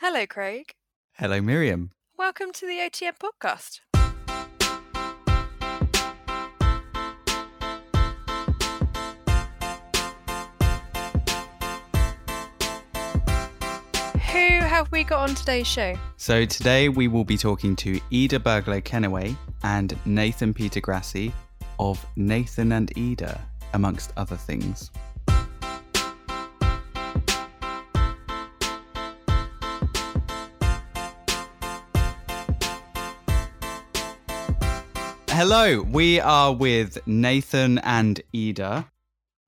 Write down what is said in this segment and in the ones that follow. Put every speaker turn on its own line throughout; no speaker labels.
Hello, Craig.
Hello, Miriam.
Welcome to the OTM podcast. Who have we got on today's show?
So today we will be talking to Ida Burglow Kennaway and Nathan Peter Grassi of Nathan and Ida, amongst other things. Hello, we are with Nathan and Ida.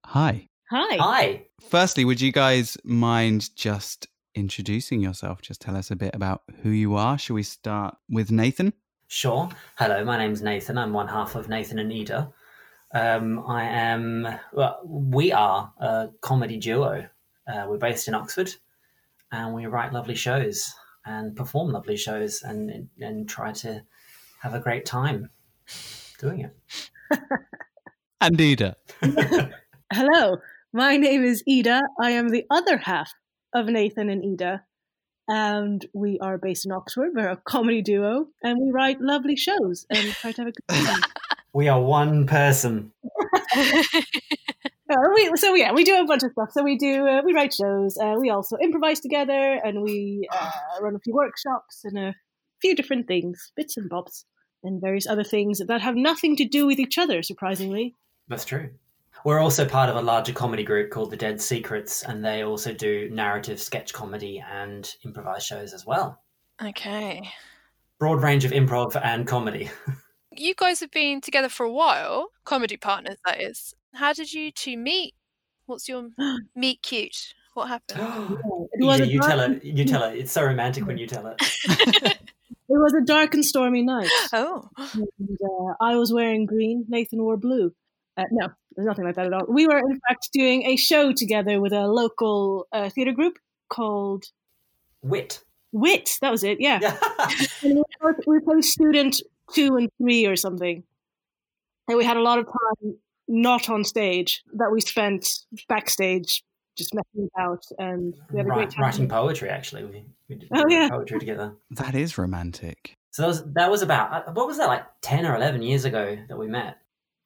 Hi.
Hi.
Hi.
Firstly, would you guys mind just introducing yourself? Just tell us a bit about who you are. Shall we start with Nathan?
Sure. Hello, my name's Nathan. I'm one half of Nathan and Ida. Um, I am, well, we are a comedy duo. Uh, we're based in Oxford and we write lovely shows and perform lovely shows and, and try to have a great time doing it.
And Ida.
Hello. My name is Ida. I am the other half of Nathan and Ida. And we are based in Oxford. We're a comedy duo and we write lovely shows and try to have a good time.
We are one person.
Uh, we, so yeah, we do a bunch of stuff. So we do uh, we write shows. Uh, we also improvise together, and we uh, run a few workshops and a few different things, bits and bobs, and various other things that have nothing to do with each other. Surprisingly,
That's true. We're also part of a larger comedy group called The Dead Secrets, and they also do narrative sketch comedy and improvised shows as well.
Okay.
Broad range of improv and comedy.
You guys have been together for a while, comedy partners, that is. How did you two meet? What's your meet cute? What happened?
Yeah, you tell it. You tell it. It's so romantic when you tell it.
It was a dark and stormy night.
oh,
and uh, I was wearing green. Nathan wore blue. Uh, no, there's nothing like that at all. We were in fact doing a show together with a local uh, theatre group called
Wit.
Wit. That was it. Yeah,
Yeah.
and we were we played student two and three or something, and we had a lot of time not on stage that we spent backstage just messing about, and we had a great time.
writing poetry. Actually, we, we did
Oh, yeah.
poetry together.
That is romantic.
So that was that was about uh, what was that like ten or eleven years ago that we met?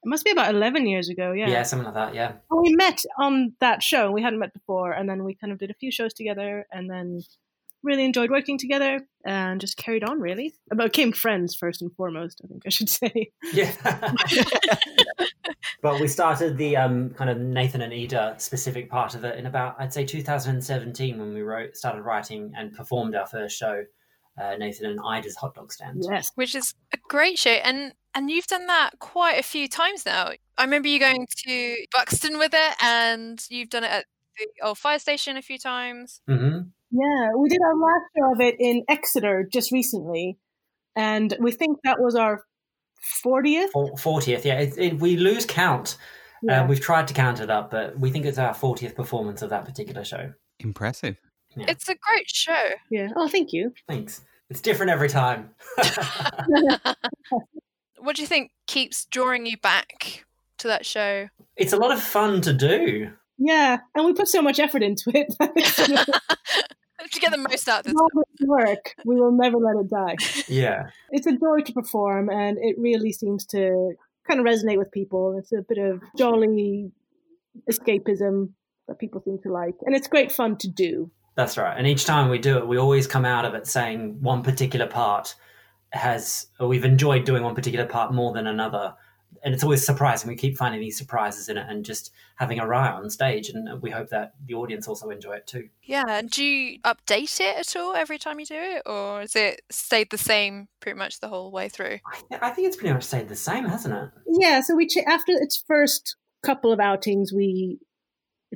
It must be about eleven years ago.
Yeah. Yeah, something like that. Yeah.
Well, we met on that show. We hadn't met before, and then we kind of did a few shows together, and then really enjoyed working together, and just carried on. Really, but became friends first and foremost. I think I should say.
Yeah. but we started the um, kind of Nathan and Ida specific part of it in about I'd say 2017 when we wrote started writing and performed our first show, uh, Nathan and Ida's hot dog stand.
Yes,
which is a great show, and and you've done that quite a few times now. I remember you going to Buxton with it, and you've done it at the old fire station a few times.
hmm
yeah. We did our last show of it in Exeter just recently, and we think that was our fortieth.
Fortieth, yeah. It, it, we lose count.
Yeah.
Uh, we've tried to count it up, but we think it's our 40th performance of that particular show.
Impressive.
Yeah.
It's a great show.
yeah. Oh, thank you.
Thanks. It's different every time.
What do you think keeps drawing you back to that show?
it's a lot of fun to do.
Yeah, and we put so much effort into it.
to get the most out of this.
all work, we will never let it die.
Yeah.
it's a joy to perform and it really seems to kind of resonate with people it's a bit of jolly escapism that people seem to like and it's great fun to do
That's right. And each time we do it, we always come out of it saying one particular part has, or we've enjoyed doing one particular part more than another. And it's always surprising. We keep finding these surprises in it and just having a riot on stage. And we hope that the audience also enjoy it too.
Yeah. and Do you update it at all every time you do it, or has it stayed the same pretty much the whole way through?
I, th- I think it's pretty much stayed the same, hasn't it?
yeah so we ch- after its first couple of outings we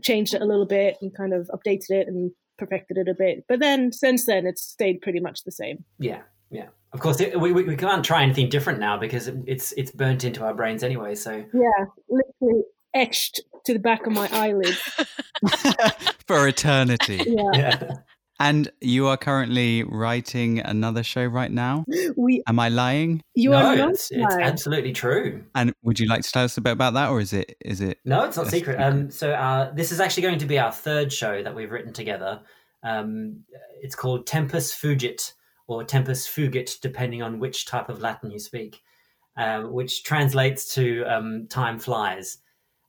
changed it a little bit and kind of updated it and perfected it a bit but then since then it's stayed pretty much the same
Yeah. Yeah. Of course, it, we, we we can't try anything different now because it, it's it's burnt into our brains anyway. So
yeah literally etched to the back of my eyelid
For eternity.
yeah
yeah,
And you are currently writing another show right now.
we
Am I lying?
you
no,
are not
it's, it's
lying.
absolutely true.
And would you like to tell us a bit about that, or is it is it?
No, it's not
Yes,
secret.
you
Um, so uh, this is actually going to be our third show that we've written together. Um, it's called Tempus Fugit or Tempus Fugit, depending on which type of Latin you speak, uh, which translates to um, Time Flies.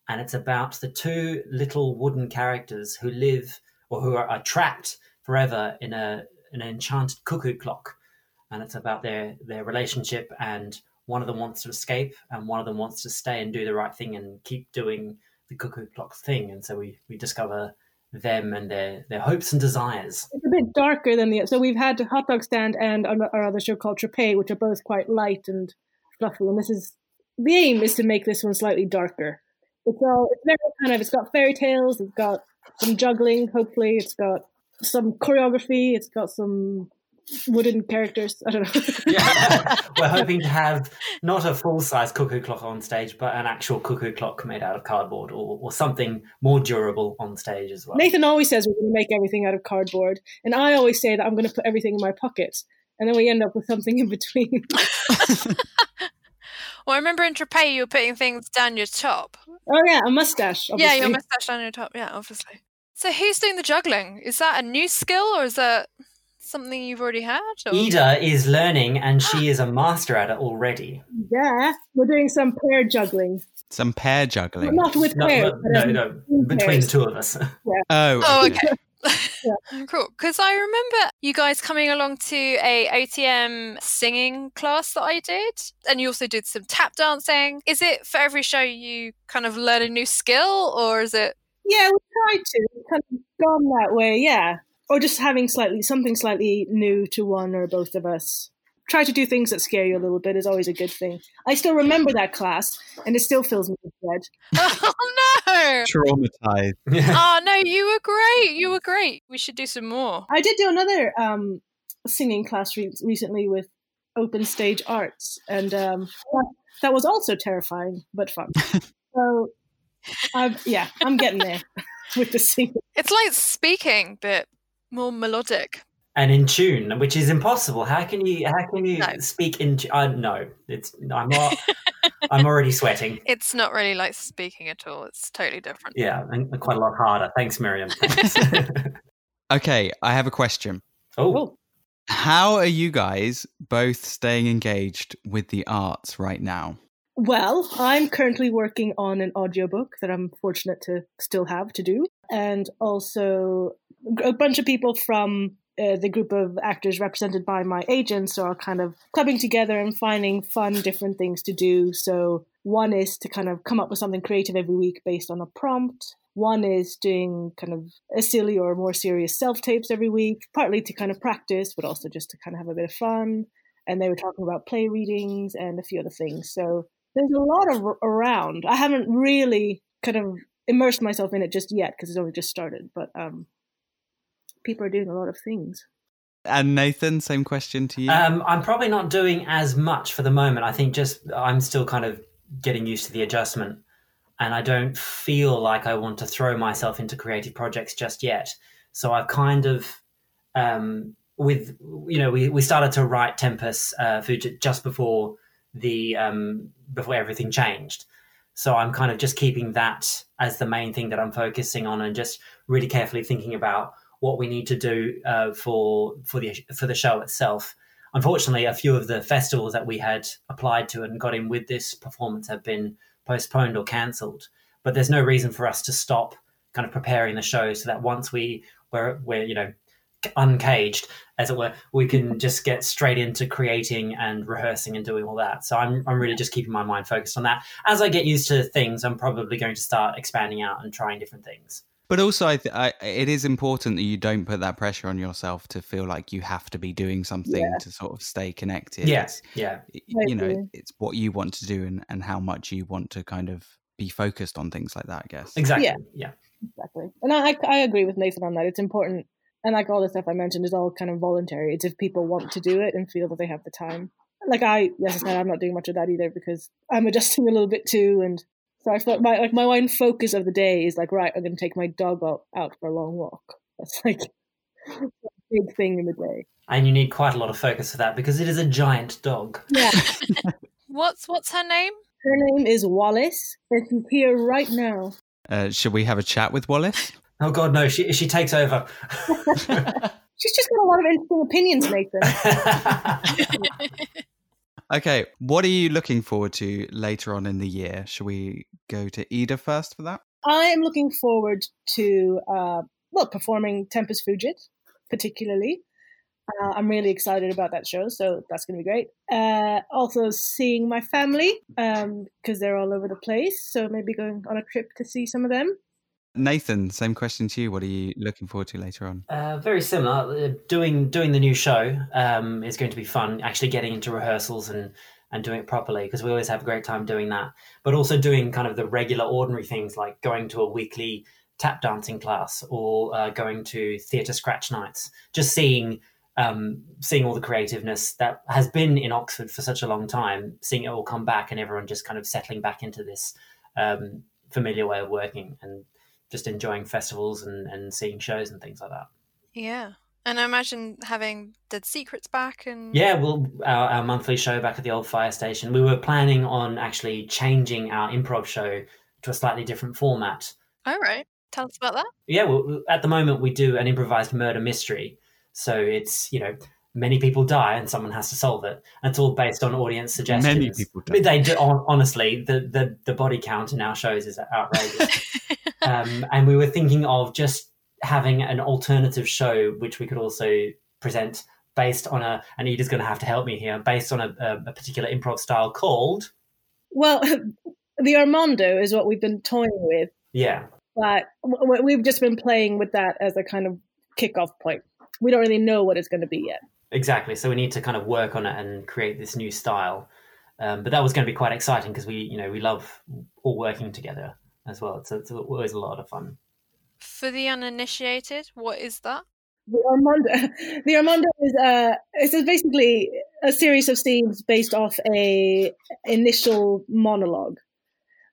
And it's about the two little wooden characters who live or who are, are trapped forever in a an enchanted cuckoo clock. And it's about their, their relationship and one of them wants to escape and one of them wants to stay and do the right thing and keep doing the cuckoo clock thing. And so we, we discover them and their, their hopes and desires.
It's a bit darker than the so we've had Hot Dog Stand and our other show called Trapé, which are both quite light and fluffy. And this is the aim is to make this one slightly darker. It's all it's very kind of it's got fairy tales, it's got some juggling, hopefully, it's got some choreography, it's got some wooden characters. I don't know.
yeah. We're hoping to have not a full size cuckoo clock on stage, but an actual cuckoo clock made out of cardboard or, or something more durable on stage as well.
Nathan always says we're going to make everything out of cardboard. And I always say that I'm going to put everything in my pocket. And then we end up with something in between.
well, I remember in Trapé you were putting things down your top.
Oh, yeah, a mustache. Obviously.
Yeah, your mustache down your top. Yeah, obviously. So who's doing the juggling? Is that a new skill or is that something you've already had? Or?
Ida is learning and she ah. is a master at it already.
Yeah, we're doing some pair juggling.
Some pair juggling.
Not with
no,
pairs.
Um, no, no, no, between the two of us.
Yeah.
Oh,
oh, okay. yeah. Cool. Because I remember you guys coming along to a OTM singing class that I did, and you also did some tap dancing. Is it for every show you kind of learn a new skill, or is it?
Yeah, we tried to. We've kind of gone that way. Yeah, or just having slightly something slightly new to one or both of us. Try to do things that scare you a little bit is always a good thing. I still remember that class, and it still fills me with dread.
Oh no!
Traumatized.
oh no, you were great. You were great. We should do some more.
I did do another um, singing class re- recently with Open Stage Arts, and um, that was also terrifying but fun. so, I've, yeah, I'm getting there with the singing.
It's like speaking, but more melodic
and in tune, which is impossible. How can you how can you no. speak in? Uh, no, it's I'm not. I'm already sweating.
It's not really like speaking at all. It's totally different.
Yeah, and quite a lot harder. Thanks, Miriam. Thanks.
okay, I have a question.
Oh.
How are you guys both staying engaged with the arts right now?
Well, I'm currently working on an audiobook that I'm fortunate to still have to do. And also a bunch of people from uh, the group of actors represented by my agents are kind of clubbing together and finding fun, different things to do. So, one is to kind of come up with something creative every week based on a prompt. One is doing kind of a silly or more serious self tapes every week, partly to kind of practice, but also just to kind of have a bit of fun. And they were talking about play readings and a few other things. So, there's a lot of around. I haven't really kind of immersed myself in it just yet because it's only just started, but um, people are doing a lot of things.
And Nathan, same question to you.
Um, I'm probably not doing as much for the moment. I think just I'm still kind of getting used to the adjustment, and I don't feel like I want to throw myself into creative projects just yet. So I've kind of, um, with you know, we, we started to write Tempus uh, just before the um, before everything changed. So I'm kind of just keeping that as the main thing that I'm focusing on, and just really carefully thinking about what we need to do uh, for for the for the show itself. Unfortunately, a few of the festivals that we had applied to and got in with this performance have been postponed or cancelled. But there's no reason for us to stop kind of preparing the show so that once we we're, we're you know uncaged as it were we can just get straight into creating and rehearsing and doing all that so i'm, I'm really just keeping my mind focused on that as i get used to things i'm probably going to start expanding out and trying different things
but also, I th- I, it is important that you don't put that pressure on yourself to feel like you have to be doing something yeah. to sort of stay connected.
Yes, yeah.
You know, it's what you want to do and, and how much you want to kind of be focused on things like that, I guess.
Exactly. Yeah. yeah.
Exactly. And I, I agree with Nathan on that. It's important. And like all the stuff I mentioned is all kind of voluntary. It's if people want to do it and feel that they have the time. Like I, yes, I said, I'm not doing much of that either because I'm adjusting a little bit too. And so I thought my like my one focus of the day is like right, I'm going to take my dog out, out for a long walk. That's like a big thing in the day.
And you need quite a lot of focus for that because it is a giant dog.
Yeah.
what's what's her name?
Her name is Wallace, and she's here right now.
Uh, should we have a chat with Wallace?
Oh God, no! She she takes over.
She's just got a lot of interesting opinions, Nathan.
Okay, what are you looking forward to later on in the year? Shall we go to Ida first for that?
I am looking forward to uh, well performing Tempus Fugit, particularly. Uh, I'm really excited about that show, so that's going to be great. Uh, also, seeing my family because um, they're all over the place, so maybe going on a trip to see some of them.
Nathan, same question to you. What are you looking forward to later on?
Uh, very similar. Uh, doing doing the new show um, is going to be fun. Actually, getting into rehearsals and and doing it properly because we always have a great time doing that. But also doing kind of the regular, ordinary things like going to a weekly tap dancing class or uh, going to theatre scratch nights. Just seeing um, seeing all the creativeness that has been in Oxford for such a long time, seeing it all come back and everyone just kind of settling back into this um, familiar way of working and just enjoying festivals and, and seeing shows and things like that.
Yeah. And I imagine having Dead Secrets back and
yeah, well, our, our, monthly show back at the old fire station. We were planning on actually changing our improv show to a slightly different format.
All right, tell us about that.
Yeah, well, at the moment we do an improvised murder mystery, so it's you know many people die and someone has to solve it. And it's all based on audience suggestions.
Many people die.
They do, honestly, the, the, the body count in our shows is outrageous. um, and we were thinking of just having an alternative show, which we could also present based on a, and Ida's going to have to help me here, based on a, a, a particular improv style called.
Well, the Armando is what we've been toying with.
Yeah.
But we've just been playing with that as a kind of kickoff point. We don't really know what it's going to be yet.
Exactly. So we need to kind of work on it and create this new style. Um, but that was going to be quite exciting because we, you know, we love all working together as well. So it's always a lot of fun.
For the uninitiated, what is that?
The Armando, the Armando is uh, it's basically a series of scenes based off a initial monologue.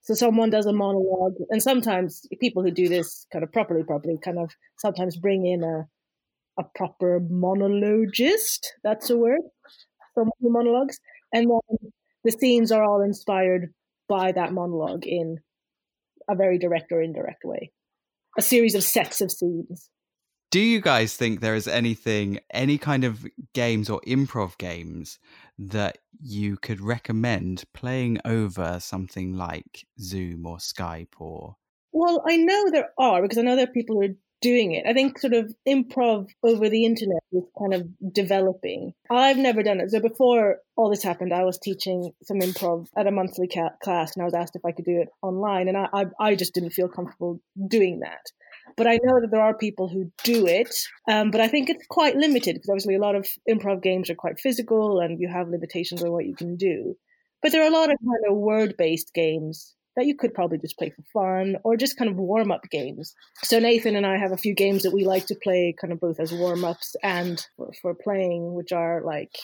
So someone does a monologue, and sometimes people who do this kind of properly, properly, kind of sometimes bring in a a proper monologist. That's a word. Some monologues, and then the scenes are all inspired by that monologue in a very direct or indirect way. A series of sets of scenes.
Do you guys think there is anything, any kind of games or improv games that you could recommend playing over something like Zoom or Skype or?
Well, I know there are because I know there are people who are doing it. I think sort of improv over the internet is kind of developing. I've never done it. So before all this happened, I was teaching some improv at a monthly ca- class, and I was asked if I could do it online, and I, I, I just didn't feel comfortable doing that. But I know that there are people who do it, um, but I think it's quite limited because obviously a lot of improv games are quite physical, and you have limitations on what you can do. But there are a lot of kind of word based games that you could probably just play for fun or just kind of warm up games. So Nathan and I have a few games that we like to play kind of both as warm ups and for, for, playing, which are like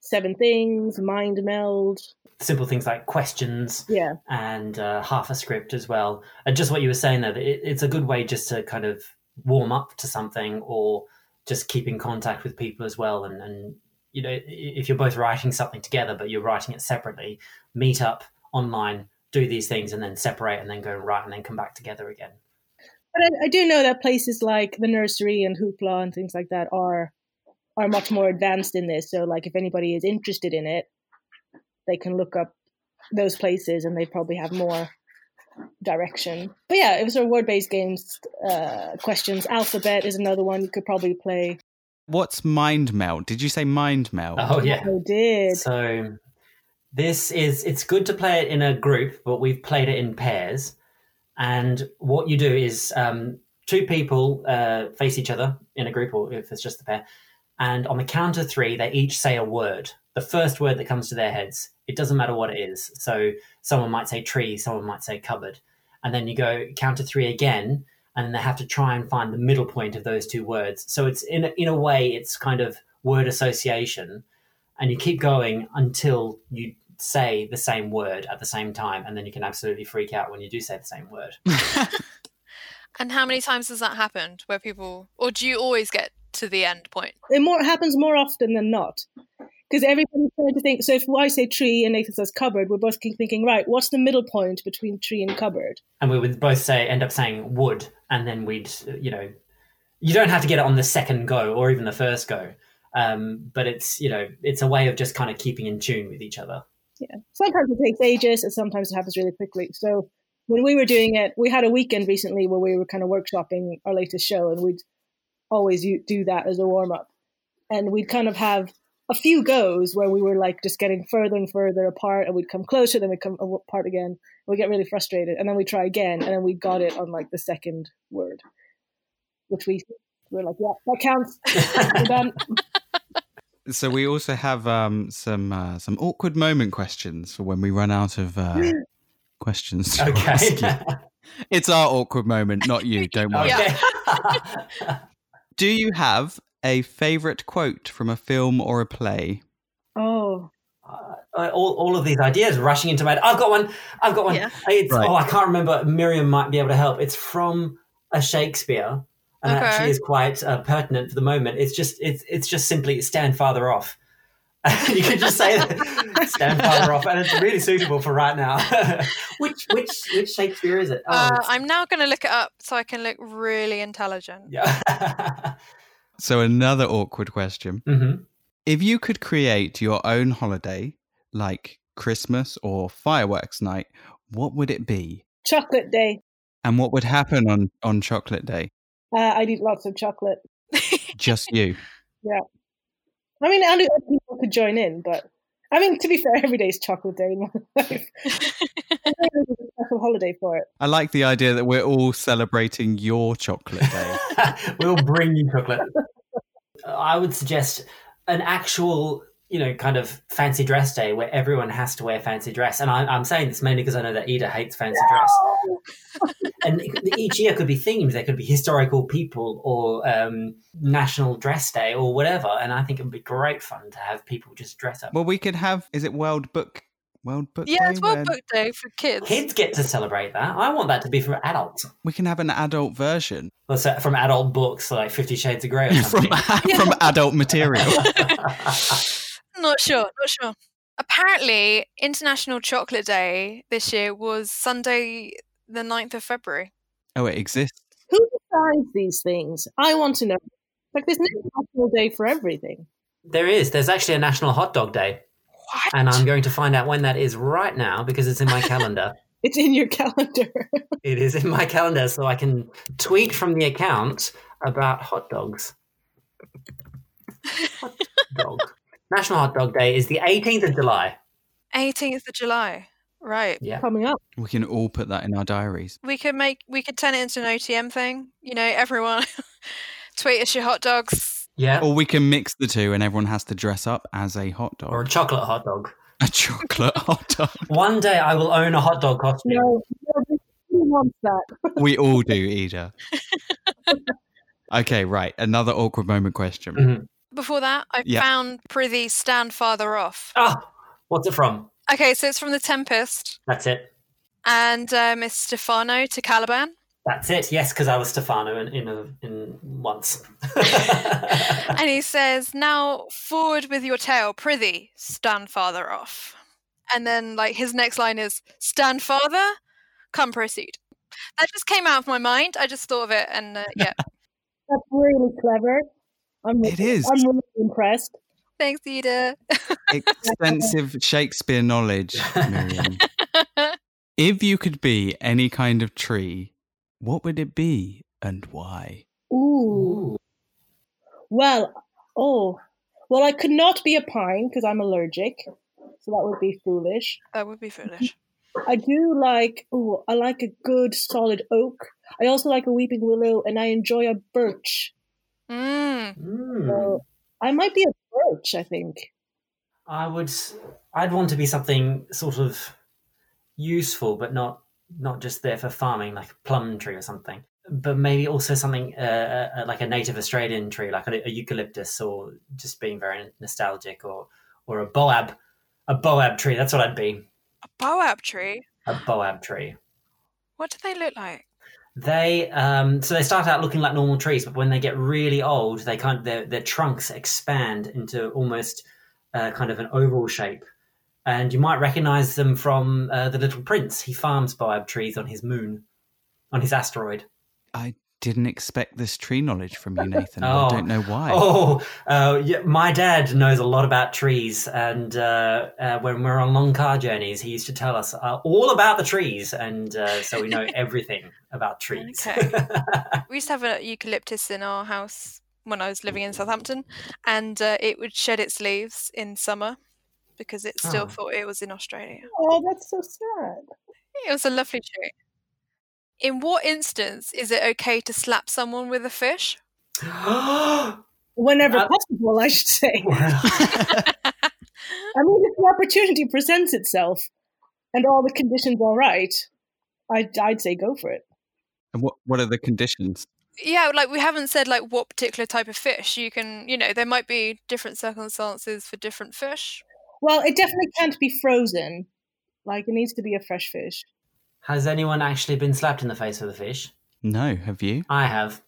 Seven Things, Mind Meld.
Simple things like questions
yeah.
and uh, half a script as well. And just what you were saying there, it, it's a good way just to kind of warm up to something or just keep in contact with people as well. And, and you know, if you're both writing something together, but you're writing it separately, meet up online do these things and then separate and then go right and then come back together again.
But I, I, do know that places like the nursery and Hoopla and things like that are are much more advanced in this. So, like, if anybody is interested in it, they can look up those places and they probably have more direction. But yeah, it was sort of word based games, uh, questions. Alphabet is another one you could probably play.
What's Mind Meld? Did you say Mind Meld?
Oh yeah,
I did.
So this is it's good to play it in a group, but we've played it in pairs. And what you do is um, two people uh, face each other in a group, or if it's just the pair. And on the count of three, they each say a word. The first word that comes to their heads. It doesn't matter what it is. So someone might say tree, someone might say cupboard, and then you go count to three again, and they have to try and find the middle point of those two words. So it's in a, in a way, it's kind of word association, and you keep going until you say the same word at the same time, and then you can absolutely freak out when you do say the same word.
and how many times has that happened where people, or do you always get to the end point?
It more happens more often than not. Because everybody's trying to think. So if I say tree and Nathan says cupboard, we're both thinking, right, what's the middle point between tree and cupboard?
And we would both say, end up saying wood, and then we'd you know you don't have to get it on the second go or even the first go um, but it's you know it's a way of just kind of keeping in tune with each other
yeah. Sometimes it takes ages and sometimes it happens really quickly. So when we were doing it we had a weekend recently where we were kind of workshopping our latest show and we'd always do that as a warm-up. And we'd kind of have a few goes where we were like just getting further and further apart and we'd come closer then we'd come apart again. We get really frustrated and then we try again and then we got it on like the second word which we were like yeah that counts
so we also have um, some uh, some awkward moment questions for when we run out of uh, questions.
okay.
it's our awkward moment, not you. Don't worry.
Okay.
Do you have a favorite quote from a film or a play?
Oh.
Uh, all, all of these ideas rushing into my head. I've got one. I've got one.
Yeah.
It's,
Right.
Oh, I can't remember. Miriam might be able to help. It's from a Shakespeare, and
Okay.
actually is quite uh, pertinent for the moment. It's just it's it's just simply stand farther off. you can just say that, stand farther off, and it's really suitable for right now. which which which Shakespeare is it? Oh,
Uh, I'm now going to look it up so I can look really intelligent.
yeah.
So another awkward question.
hmm
If you could create your own holiday, like Christmas or fireworks night, what would it be?
chocolate day
And what would happen on, on chocolate day?
Uh, i'd eat lots of chocolate
Just you. Yeah.
I mean i knew people could join in but i mean to be fair every day is chocolate day in my life There's a special holiday for it
I like the idea that we're all celebrating your chocolate day.
we'll bring you chocolate. I would suggest an actual, you know, kind of fancy dress day where everyone has to wear fancy dress. And I, I'm saying this mainly because I know that Ida hates fancy dress. And each year could be themed. There could be historical people or um, National Dress Day or whatever. And I think it would be great fun to have people just dress up.
Well, we could have. Is it World Book? World Book
yeah,
Day?
it's World
where
Book Day for kids.
Kids get to celebrate that. I want that to be for adults.
We can have an adult version
Well, so from adult books like Fifty Shades of Grey or
from
something.
from adult material.
Not sure, not sure. Apparently, International Chocolate Day this year was Sunday, the 9th of February.
Oh, it exists.
who decides these things i want to know like there's no national day for everything
there is. There's actually a National Hot Dog Day.
What?
And I'm going to find out when that is right now because it's in my calendar.
it's in your calendar
it is in my calendar, so I can tweet from the account about hot dogs. Hot dog. National Hot Dog Day is the 18th of July.
18th of July. Right.
Yeah.
coming up
We can all put that in our diaries.
We could make, we could turn it into an OTM thing. You know, everyone tweet us your hot dogs.
Yeah.
Or we can mix the two, and everyone has to dress up as a hot dog,
Or a chocolate hot dog.
a chocolate hot dog.
One day I will own a hot dog costume.
no, no who wants that
We all do, Ida. okay, right. Another awkward moment question.
Mhm.
Before that, I
Yeah.
found Prithee Stand Farther Off.
Ah, what's it from?
Okay, so it's from The Tempest,
That's it.
and um, it's Stephano to Caliban.
That's it. Yes, because I was Stephano in in, a, in once.
And he says, Now forward with your tail, prithee, stand farther off. And then, like, his next line is, Stand farther, come proceed. That just came out of my mind. I just thought of it, and uh, yeah.
that's really clever i'm
It is.
i'm really impressed
Thanks, Ida.
Extensive Shakespeare knowledge, Miriam. if you could be any kind of tree, what would it be and why?
Ooh. Well, oh, well, I could not be a pine because I'm allergic, so that would be foolish.
that would be foolish.
I do like, oh, I like a good solid oak. I also like a weeping willow, and I enjoy a birch.
Mm.
Mm.
So I might be a birch. I think.
I would. I'd want to be something sort of useful, but not not just there for farming, like a plum tree or something. But maybe also something uh, uh, like a native Australian tree, like a, a eucalyptus, or just being very nostalgic, or or a boab, a boab tree. That's what I'd be.
A boab tree?
A boab tree.
What do they look like?
They um, so they start out looking like normal trees, but when they get really old, they kind of, their their trunks expand into almost uh, kind of an oval shape, and you might recognize them from uh, the Little Prince. He farms boab trees on his moon, on his asteroid.
I didn't expect this tree knowledge from you, Nathan. I
Oh.
don't know why.
Oh, uh, yeah, my dad knows a lot about trees, and uh, uh, when we're on long car journeys, he used to tell us uh, all about the trees, and uh, so we know everything about trees.
Okay. We used to have a eucalyptus in our house when I was living in Southampton, and uh, it would shed its leaves in summer because it still
Oh.
thought it was in Australia.
Oh, that's so sad.
It was a lovely tree. In what instance is it okay to slap someone with a fish?
Whenever
Uh,
possible, I should say. I mean, if the opportunity presents itself and all the conditions are right, I'd, I'd say go for it.
And what what are the conditions?
Yeah, like we haven't said like what particular type of fish. You can, you know, there might be different circumstances for different fish.
Well, it definitely can't be frozen. Like, it needs to be a fresh fish.
Has anyone actually been slapped in the face with a fish?
No, have you?
I have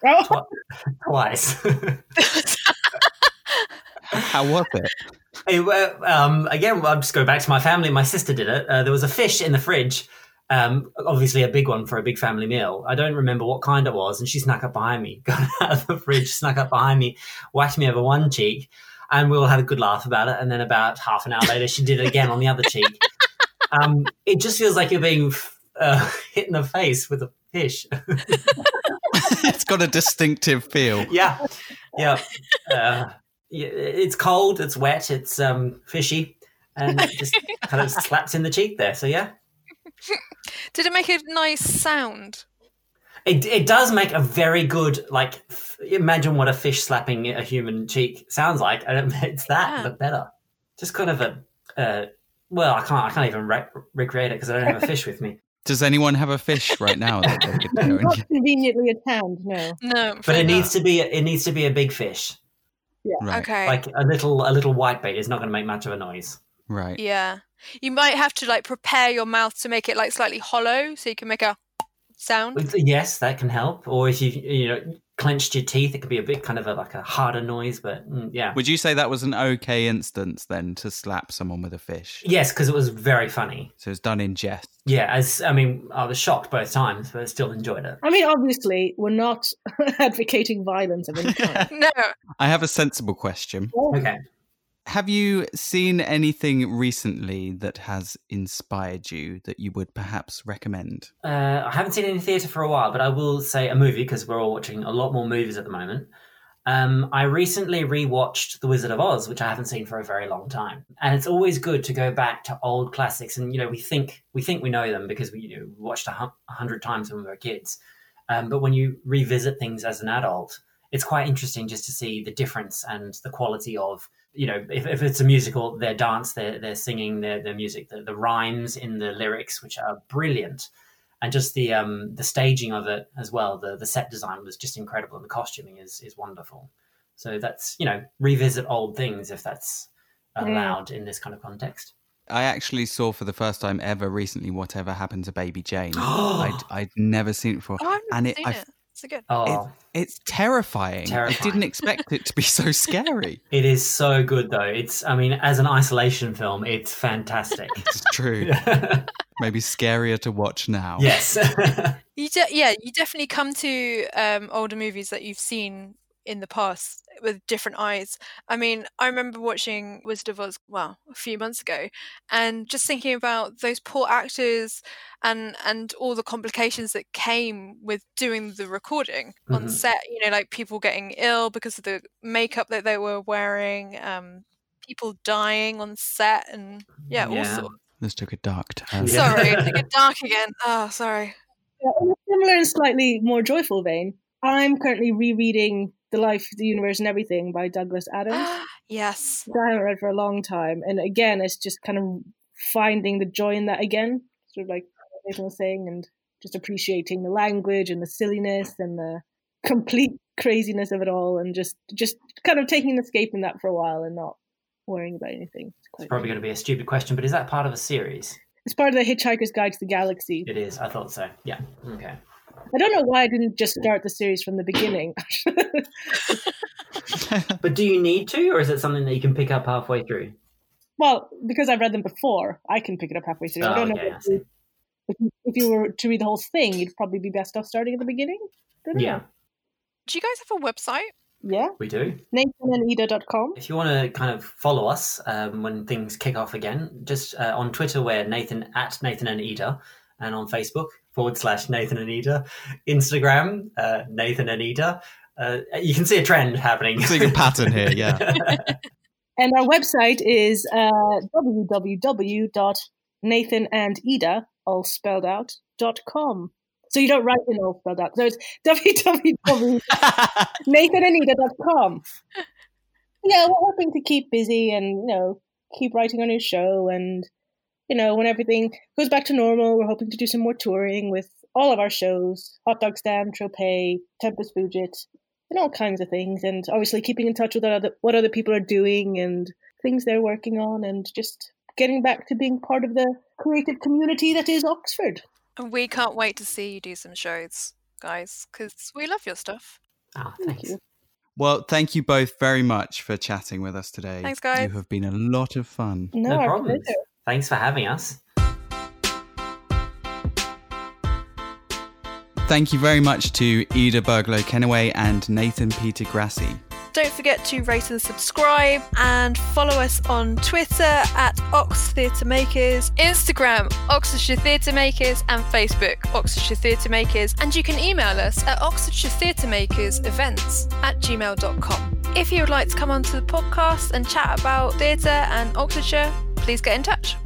Oh,
twice.
How was it?
Hey, well, um, again, I'll just go back to my family. My sister did it. Uh, there was a fish in the fridge, um, obviously a big one for a big family meal. I don't remember what kind it was, and she snuck up behind me, got out of the fridge, snuck up behind me, whacked me over one cheek, and we all had a good laugh about it. And then about half an hour later, she did it again on the other cheek. Um, it just feels like you're being uh, hit in the face with a fish.
it's got a distinctive feel.
yeah, yeah. Uh, it's cold, it's wet, it's um, fishy, and it just kind of slaps in the cheek there. So yeah,
Did it make a nice sound?
it it does make a very good like. F- imagine what a fish slapping a human cheek sounds like, and it- it's that
Yeah.
but better. Just kind of a. Uh, well, I can't. I can't even re- recreate it because I don't have a fish with me.
Does anyone have a fish right now that they could go
not conveniently at hand, no.
No,
But
fair
it needs to be. It needs to be a big fish.
Right,
Okay.
Like a little. A little whitebait is not going to make much of a noise.
right.
yeah. You might have to like prepare your mouth to make it like slightly hollow so you can make a sound.
Yes, that can help. Or if you you know clenched your teeth, it could be a bit kind of a, like a harder noise. But mm, yeah,
Would you say that was an okay instance then to slap someone with a fish?
yes, because it was very funny.
So it's done in jest.
Yeah, as I mean, I was shocked both times, but I still enjoyed it.
I mean, obviously, we're not advocating violence of any kind.
No.
I have a sensible question.
Okay.
Have you seen anything recently that has inspired you that you would perhaps recommend?
Uh, I haven't seen any theatre for a while, but I will say a movie because we're all watching a lot more movies at the moment. Um, I recently rewatched The Wizard of Oz, which I haven't seen for a very long time, and it's always good to go back to old classics. And you know, we think we think we know them because we you know, watched a hundred times when we were kids. Um, but when you revisit things as an adult, it's quite interesting just to see the difference and the quality of you know if, if it's a musical, their dance, their their singing, their their music, the, the rhymes in the lyrics, which are brilliant and just the um the staging of it as well the the set design was just incredible and the costuming is is wonderful so that's you know revisit old things if that's allowed in this kind of context
I actually saw for the first time ever recently whatever happened to Baby Jane. I'd, I'd never seen it before.
Oh, I've
And
never
it-
seen
I-
it. It's a good.
oh
It's terrifying. I didn't expect it to be so scary.
it is so good though it's i mean as an isolation film it's fantastic
It's true. Maybe scarier to watch now.
yes
You de- yeah, you definitely come to um, older movies that you've seen in the past with different eyes. I mean, I remember watching Wizard of Oz, well, a few months ago, and just thinking about those poor actors and and all the complications that came with doing the recording on
Mhm.
set. You know, like people getting ill because of the makeup that they were wearing, um, people dying on set, and yeah, all sorts.
This took a dark turn.
Yeah.
Sorry, to get dark again. Oh, sorry.
Yeah, in a similar and slightly more joyful vein, I'm currently rereading The Life, the Universe, and Everything by Douglas Adams.
yes.
which I haven't read for a long time. And again, it's just kind of finding the joy in that again, sort of like Nathan was saying, and just appreciating the language and the silliness and the complete craziness of it all, and just just kind of taking an escape in that for a while and not worrying about anything. It's, quite
it's probably going to be a stupid question but is that part of a series
it's part of the Hitchhiker's Guide to the Galaxy.
it is i thought so yeah okay
I don't know why I didn't just start the series from the beginning.
but do you need to or is it something that you can pick up halfway through
well, because I've read them before, I can pick it up halfway through. I
Oh,
don't
okay,
know
I
if you, if you if you were to read the whole thing, you'd probably be best off starting at the beginning.
Yeah,
Do you guys have a website?
Yeah.
we do.
NathanandIda.com.
If you want to kind of follow us um, when things kick off again, just uh, on Twitter, we're Nathan at Nathan and Ida, and on Facebook forward slash Nathan and Ida, Instagram uh, Nathan and Ida. Uh, you can see a trend happening.
Seeing a pattern here, yeah.
And our website is uh, www.nathanandida, all spelled out, dot com. So you don't write in all spelled out. So it's www.nathanandida.com. Yeah, we're hoping to keep busy and, you know, keep writing our new show. And, you know, when everything goes back to normal, we're hoping to do some more touring with all of our shows Hot Dog Stand, Tropez, Tempus Fugit, and all kinds of things. And obviously keeping in touch with what other, what other people are doing and things they're working on and just getting back to being part of the creative community that is Oxford.
And we can't wait to see you do some shows, guys, because we love your stuff.
Ah,
Thank you.
Well, thank you both very much for chatting with us today.
Thanks, guys.
You have been a lot of fun.
No,
No
our
problems.
pleasure.
Thanks for having us.
Thank you very much to Ida Burglow Kenaway and Nathan Peter Grassi.
Don't forget to rate and subscribe and follow us on Twitter at Ox Theatre Makers, Instagram Oxfordshire Theatre Makers, and Facebook Oxfordshire Theatre Makers. And you can email us at Oxfordshire Theatre Makers events at gmail.com. If you would like to come onto the podcast and chat about theatre and Oxfordshire, please get in touch.